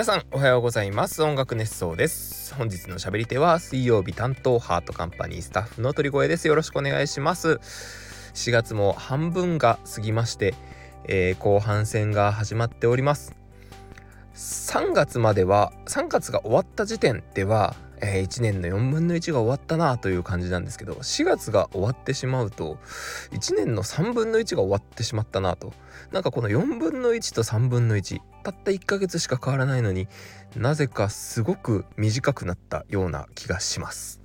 皆さんおはようございます。音楽熱奏です。本日の喋り手は水曜日担当ハートカンパニースタッフの鳥越です。よろしくお願いします。4月も半分が過ぎまして、えー、後半戦が始まっております。3月までは3月が終わった時点ではえー、1年の4分の1が終わったなという感じなんですけど4月が終わってしまうと1年の3分の1が終わってしまったなと。なんかこの4分の1と3分の1たった1ヶ月しか変わらないのになぜかすごく短くなったような気がします。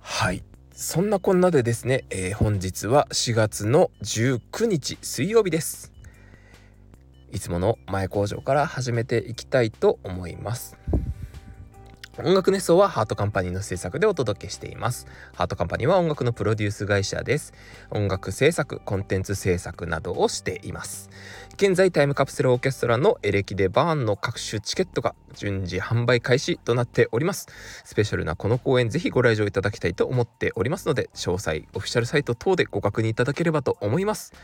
はい。そんなこんなでですね、えー、本日は4月の19日水曜日です。いつもの前工場から始めていきたいと思います。音楽熱奏はハートカンパニーの制作でお届けしています。ハートカンパニーは音楽のプロデュース会社です。音楽制作、コンテンツ制作などをしています。現在タイムカプセルオーケストラのエレキでバーンの各種チケットが順次販売開始となっております。スペシャルなこの公演ぜひご来場いただきたいと思っておりますので、詳細オフィシャルサイト等でご確認いただければと思います。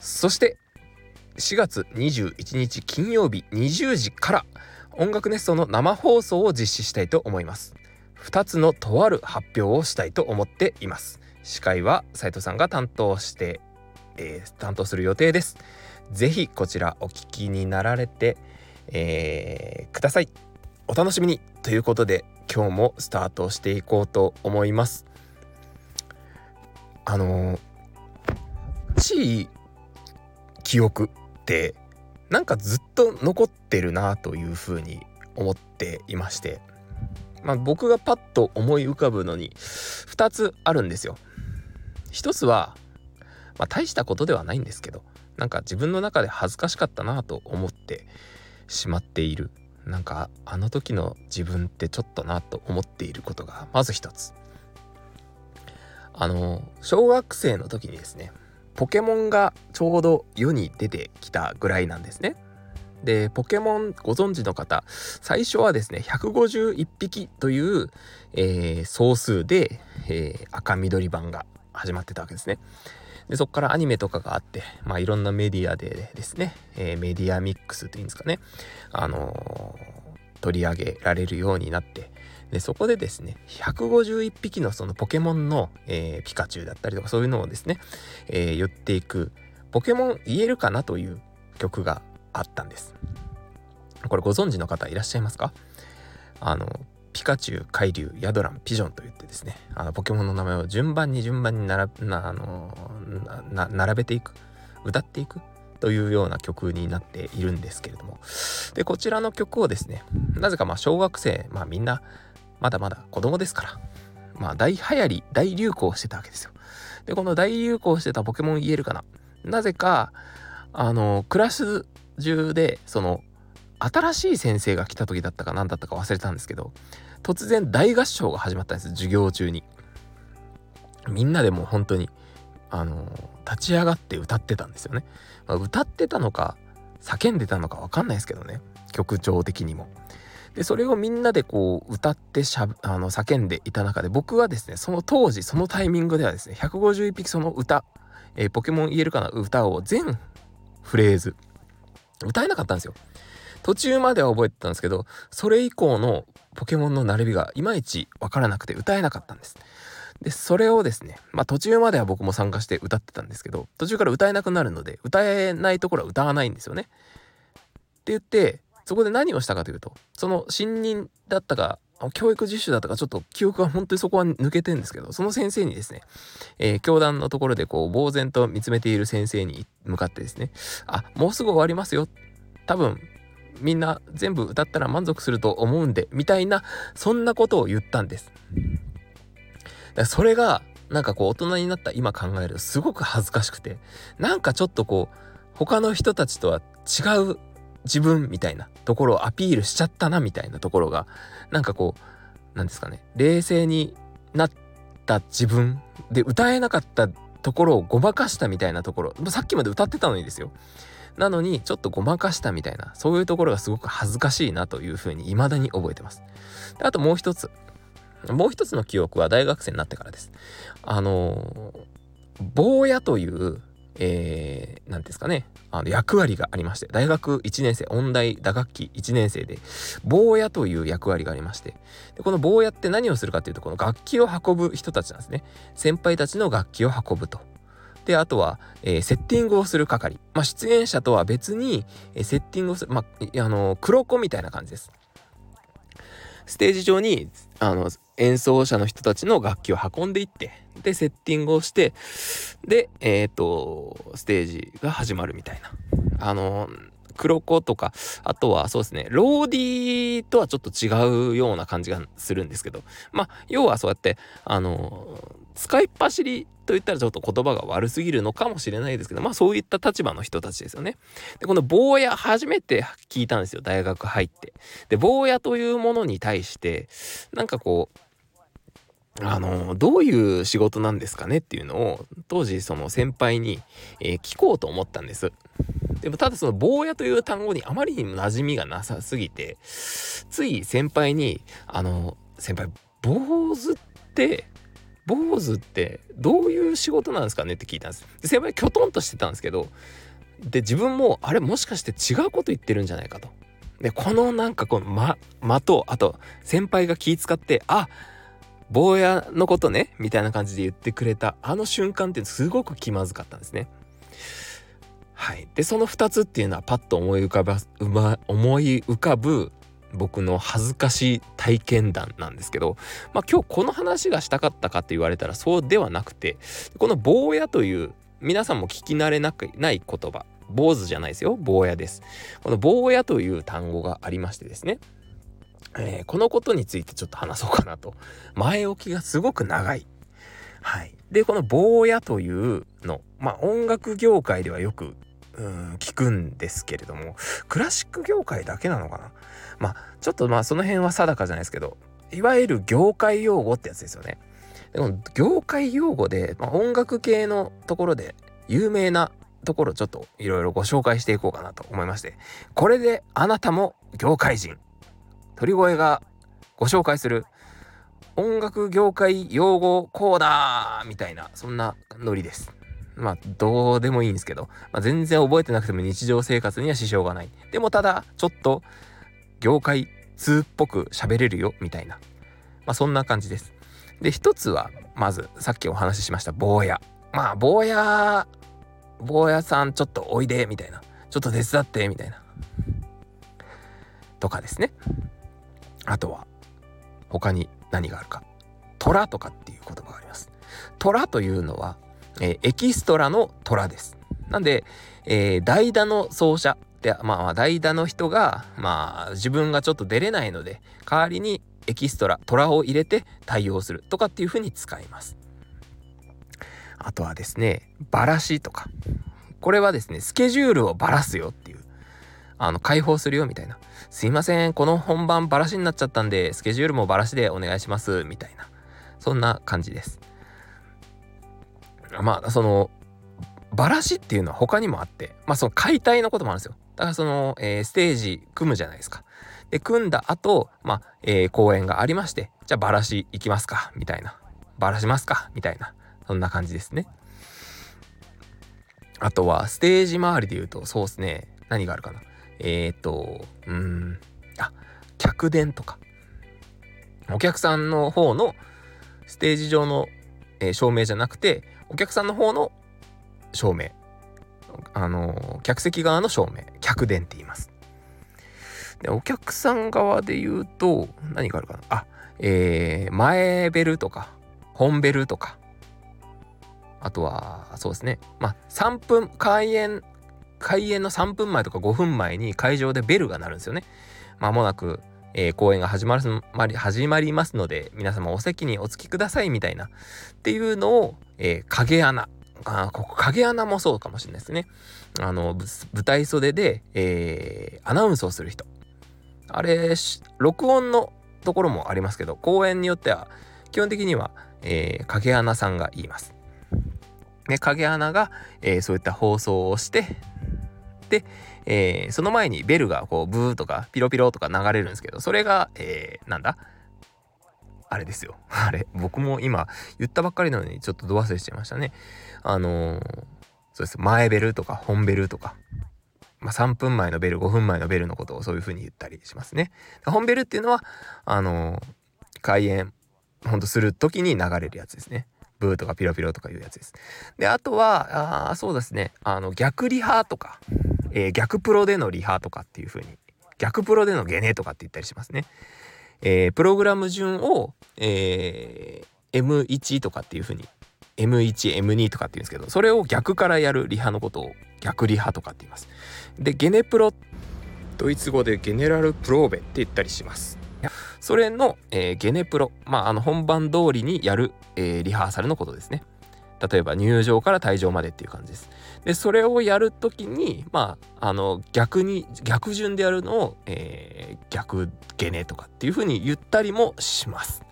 そして4月21日金曜日20時から音楽熱奏の生放送を実施したいと思います。2つのとある発表をしたいと思っています。司会は斉藤さんが担当して、えー、担当する予定です。ぜひこちらお聞きになられて、えー、ください。お楽しみに。ということで今日もスタートしていこうと思います。あの地位記憶ってなんかずっと残ってるなというふうに思っていまして、まあ、僕がパッと思い浮かぶのに2つあるんですよ。一つは、まあ、大したことではないんですけどなんか自分の中で恥ずかしかったなと思ってしまっているなんかあの時の自分ってちょっとなと思っていることがまず一つあの小学生の時にですねポケモンがちょうど世に出てきたぐらいなんですね。で、ポケモンご存知の方、最初はですね、151匹という、えー、総数で、えー、赤緑版が始まってたわけですね。で、そこからアニメとかがあって、まあいろんなメディアでですね、えー、メディアミックスというんですかね、あの取り上げられるようになって、でそこでですね151匹のそのポケモンの、えー、ピカチュウだったりとかそういうのをですね、えー、言っていくポケモン言えるかなという曲があったんです。これご存知の方いらっしゃいますか？あのピカチュウ、カイリュウ、ヤドラン、ピジョンといってですねあのポケモンの名前を順番に順番に並なあの並べていく歌っていくというような曲になっているんですけれども。でこちらの曲をですねなぜかまあ小学生まあみんなまだまだ子供ですから、まあ大流行り、大流行してたわけですよ。で、この大流行してたポケモン言えるかな？なぜか、あの、クラス中で、その、新しい先生が来た時だったか何だったか忘れたんですけど、突然大合唱が始まったんです、授業中に。みんなでもう本当に、あの、立ち上がって歌ってたんですよね。まあ、歌ってたのか、叫んでたのか分かんないですけどね、曲調的にも。でそれをみんなでこう歌ってしゃあの叫んでいた中で僕はですねその当時そのタイミングではですね151匹その歌、えー、ポケモン言えるかな歌を全フレーズ歌えなかったんですよ。途中までは覚えてたんですけどそれ以降のポケモンの並びがいまいちわからなくて歌えなかったんです。でそれをですねまあ途中までは僕も参加して歌ってたんですけど途中から歌えなくなるので歌えないところは歌わないんですよね。って言ってそこで何をしたかというとその新任だったか教育実習だったかちょっと記憶が本当にそこは抜けてんですけどその先生にですね、えー、教団のところでこう呆然と見つめている先生に向かってですねあもうすぐ終わりますよ。多分みんな全部歌ったら満足すると思うんでみたいなそんなことを言ったんです。だそれがなんかこう大人になった今考えるとすごく恥ずかしくてなんかちょっとこう他の人たちとは違う自分みたいなところをアピールしちゃったなみたいなところがなんかこうなんですかね冷静になった自分で歌えなかったところをごまかしたみたいなところさっきまで歌ってたのにですよ。なのにちょっとごまかしたみたいなそういうところがすごく恥ずかしいなというふうに未だに覚えてます。あともう一つ。もう一つの記憶は大学生になってからです。あの坊やというえー、なんですかね、あの役割がありまして、大学1年生、音大打楽器1年生で、坊やという役割がありまして、でこの坊やって何をするかっていうと、この楽器を運ぶ人たちなんですね。先輩たちの楽器を運ぶと。で、あとは、えー、セッティングをする係。まあ、出演者とは別に、えー、セッティングをする、まあ、あの、黒子みたいな感じです。ステージ上に、あの、演奏者の人たちの楽器を運んでいって、で、セッティングをして、で、えっ、ー、と、ステージが始まるみたいな。あの、黒子とか、あとはそうですね、ローディーとはちょっと違うような感じがするんですけど、まあ、要はそうやって、あの、使いっ走りと言ったらちょっと言葉が悪すぎるのかもしれないですけど、まあそういった立場の人たちですよね。で、この坊や初めて聞いたんですよ、大学入って。で、坊やというものに対して、なんかこう、あの、どういう仕事なんですかねっていうのを、当時その先輩に、えー、聞こうと思ったんです。でもただその坊やという単語にあまりにも馴染みがなさすぎて、つい先輩に、あの、先輩、坊主って、坊主ってどういう仕事なんですかねって聞いたんです。で先輩きょとんとしてたんですけど、で、自分も、あれもしかして違うこと言ってるんじゃないかと。で、このなんかこの間、間と、あと、先輩が気使って、あ、っ坊やのことねみたいな感じで言ってくれたあの瞬間ってすごく気まずかったんですね。はい、でその2つっていうのはパッと思い浮かば、ま、思い浮かぶ僕の恥ずかしい体験談なんですけど、まあ、今日この話がしたかったかって言われたらそうではなくてこの坊やという皆さんも聞き慣れなくない言葉坊主じゃないですよ。坊やです。この坊やという単語がありましてですね。えー、このことについてちょっと話そうかなと。前置きがすごく長い。はい。で、この坊やというの、まあ音楽業界ではよく、うん、聞くんですけれども、クラシック業界だけなのかな？まあ、ちょっとまあその辺は定かじゃないですけど、いわゆる業界用語ってやつですよね。でこの業界用語で、まあ、音楽系のところで有名なところちょっといろいろご紹介していこうかなと思いまして、これであなたも業界人鳥越がご紹介する音楽業界用語コーナーみたいなそんなノリです。まあどうでもいいんですけど、まあ、全然覚えてなくても日常生活には支障がない。でもただちょっと業界通っぽく喋れるよみたいな、まあ、そんな感じです。で一つはまずさっきお話ししました坊や。まあ坊や坊やさんちょっとおいでみたいなちょっと手伝ってみたいなとかですねあとは他に何があるか。虎とかっていう言葉があります。虎というのは、えー、エキストラの虎です。なんで、えー、代打の奏者でまあ代打の人がまあ自分がちょっと出れないので代わりにエキストラ虎を入れて対応するとかっていうふうに使います。あとはですねバラシとか。これはですねスケジュールをばらすよっていうあの解放するよみたいなすいません、この本番バラシになっちゃったんで、スケジュールもバラシでお願いします、みたいな。そんな感じです。まあ、その、バラシっていうのは他にもあって、まあその解体のこともあるんですよ。だからその、えー、ステージ組むじゃないですか。で、組んだ後、まあ、えー、公演がありまして、じゃあバラシ行きますか、みたいな。バラしますか、みたいな。そんな感じですね。あとは、ステージ周りで言うと、そうですね。何があるかな。えっ、ー、と、うん、あ、客電とか。お客さんの方のステージ上の、えー、照明じゃなくて、お客さんの方の照明。あの客席側の照明。客電って言います。で、お客さん側で言うと、何があるかなあ、えー、前ベルとか、本ベルとか、あとは、そうですね。まあ、3分、開演開演の3分前とか5分前に会場でベルが鳴るんですよね。まもなく、えー、公演が始まり始まりますので皆様お席にお付きくださいみたいなっていうのを、えー、影穴あここ影穴もそうかもしれないですね。あの舞台袖で、えー、アナウンスをする人あれ録音のところもありますけど公演によっては基本的には、えー、影穴さんが言います。で影穴が、えー、そういった放送をしてで、えー、その前にベルがこうブーとかピロピロとか流れるんですけどそれが、えー、なんだ？あれですよ あれ僕も今言ったばっかりなのにちょっとど忘れしちゃいましたねあのー、そうです。前ベルとか本ベルとか、まあ、3分前のベル、5分前のベルのことをそういう風に言ったりしますね。本ベルっていうのは、あの、開演、ほんとする時に流れるやつですね。ブーとかピロピロとかいうやつです。で、あとは、あそうですね、あの、逆リハとか、えー、逆プロでのリハとかっていう風に、逆プロでのゲネとかって言ったりしますね。えー、プログラム順を、えー、M1 とかっていう風に M1、M2 とかって言うんですけど、それを逆からやるリハのことを逆リハとかって言います。で、ゲネプロ、ドイツ語でゲネラルプローベって言ったりします。それの、えー、ゲネプロ、まあ、あの本番通りにやる、えー、リハーサルのことですね。例えば入場から退場までっていう感じです。で、それをやるときに、まあ、あの、逆に、逆順でやるのを、えー、逆ゲネとかっていうふうに言ったりもします。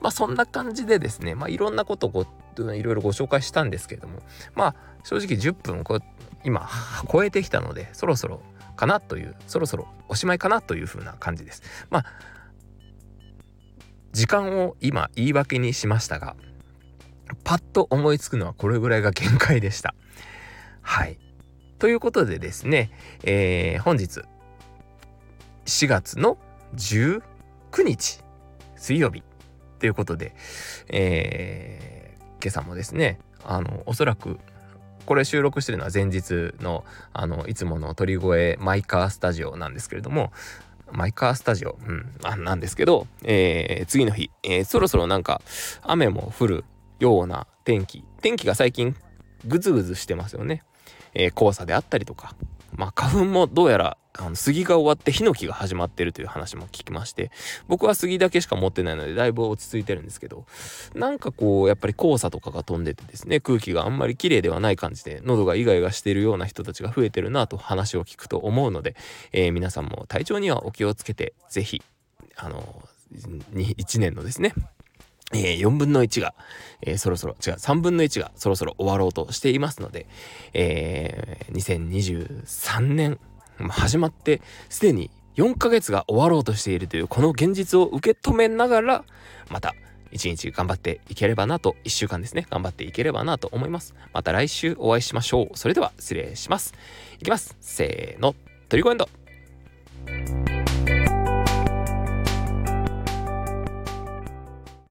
まあ、そんな感じでですね、まあ、いろんなことをいろいろご紹介したんですけれども、まあ、正直10分こ今超えてきたのでそろそろかなというそろそろおしまいかなというふうな感じです。まあ時間を今言い訳にしましたがパッと思いつくのはこれぐらいが限界でした。はい。ということでですね、えー、本日4月の19日水曜日ということで、えー、今朝もですねあのおそらくこれ収録してるのは前日のあのいつもの鳥越マイカースタジオなんですけれどもマイカースタジオ、うん、あなんですけど、えー、次の日、えー、そろそろなんか雨も降るような天気。天気が最近グズグズしてますよね、えー、黄砂であったりとか。まあ花粉もどうやらあの杉が終わってヒノキが始まってるという話も聞きまして。僕は杉だけしか持ってないのでだいぶ落ち着いてるんですけど。なんかこうやっぱり黄砂とかが飛んでてですね空気があんまり綺麗ではない感じで喉がイガイガしているような人たちが増えてるなと話を聞くと思うので、えー、皆さんも体調にはお気をつけて是非あの1年のですねえー、4分の1が、えー、そろそろ、違う、3分の1がそろそろ終わろうとしていますので、えー、2023年、始まってすでに4ヶ月が終わろうとしているというこの現実を受け止めながら、また一日頑張っていければなと、1週間ですね、頑張っていければなと思います。また来週お会いしましょう。それでは失礼します。いきます。せーの、トリコエンド。